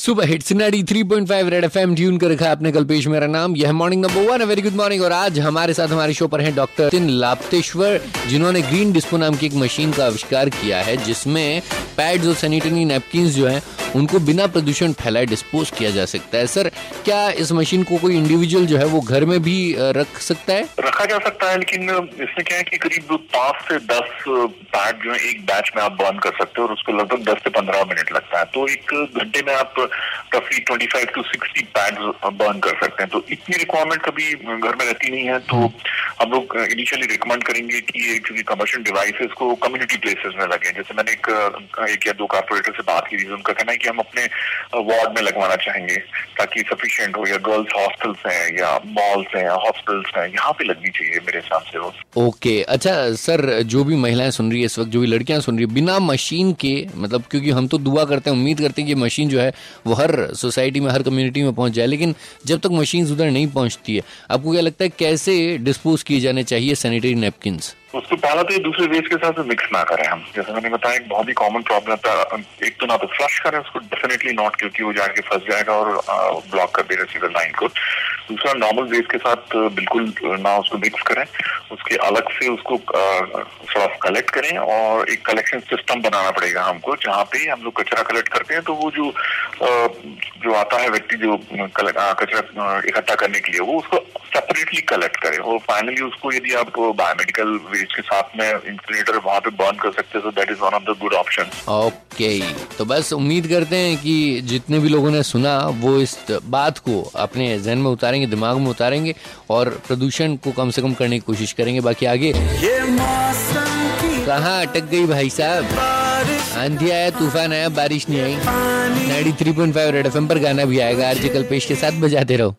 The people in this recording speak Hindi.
सुपर नाडी 3.5 रेड एफ़ एम ट्यून कर रखा है आपने कल्पेश मेरा नाम। यह morning number one very good morning और आज हमारे साथ हमारे शो पर हैं डॉक्टर तिन लाप्तेश्वर जिन्होंने ग्रीन डिस्पो नाम की एक मशीन का आविष्कार किया है, जिसमें पैड्स और सैनिटरी नैपकिन जो हैं उनको बिना प्रदूषण फैलाए डिस्पोज किया जा सकता है। सर क्या इस मशीन को कोई इंडिविजुअल जो है वो घर में भी रख सकता है? रखा जा सकता है लेकिन इसमें क्या है कि करीब पाँच से दस पैड जो है एक बैच में आप बर्न कर सकते हो और उसको लगभग दस से पंद्रह मिनट लगता है। तो एक घंटे में आप रफली twenty five to sixty fat burn कर सकते हैं। तो इतनी रिक्वायरमेंट कभी घर में रहती नहीं है। तो हम लोग इनिशियली रिकमेंड करेंगे कि चूँकि कमर्शियल डिवाइसेस को कम्युनिटी प्लेसेस में लगे जैसे मैंने एक, एक या दो कारपोरेटर से बात की थी उनका कहना कि हम अपने वार्ड में लगवाना चाहेंगे, ताकि सफिशियंट हो, या गर्ल्स हॉस्टल्स हैं, या मॉल्स हैं, या हॉस्पिटल्स हैं, यहाँ पे लगनी चाहिए मेरे हिसाब से वो। ओके अच्छा सर, जो भी महिलाएँ सुन रही है इस वक्त, जो भी लड़कियाँ सुन रही है, बिना मशीन के मतलब क्योंकि हम तो दुआ करते हैं, उम्मीद करते हैं कि मशीन जो है, वो हर सोसाइटी में, हर कम्युनिटी में पहुँच जाए, लेकिन जब तक मशीन उधर नहीं पहुँचती है, आपको क्या लगता है कैसे डिस्पोज किए जाने चाहिए सैनिटरी नेपकिन्स उसको पहला तो ये दूसरे वेस्ट के साथ मिक्स ना करें हम। जैसे मैंने बताया, एक बहुत ही कॉमन प्रॉब्लम था एक तो ना तो फ्लश करें, उसको डेफिनेटली नॉट क्योंकि वो जाके फंस जाएगा और ब्लॉक कर देगा सीधा लाइन को। दूसरा नॉर्मल वेस्ट के साथ बिल्कुल ना उसको मिक्स करें, उसके अलग से उसको थोड़ा कलेक्ट करें और एक कलेक्शन सिस्टम बनाना पड़ेगा हमको, जहाँ पे हम लोग कचरा कलेक्ट करते हैं तो वो जो जो आता है व्यक्ति जो कचरा इकट्ठा करने के लिए, वो उसको सेपरेटली कलेक्ट करें। और फाइनली उसको यदि आप बायोमेडिकल वेस्ट के साथ में इंसिनेटर वहाँ पे बर्न कर सकते हैं तो that is one of the good option okay तो बस उम्मीद करते हैं कि जितने भी लोगों ने सुना वो इस बात को अपने जहन में उतारेंगे दिमाग में उतारेंगे और प्रदूषण को कम से कम करने की कोशिश करेंगे। बाकी आगे। कहाँ अटक गई भाई साहब? आंधी आया तूफ़ान आया बारिश नहीं आई। Ninety three point five red FM पर गाना भी आएगा। आरजे कल पेश के साथ बजाते रहो।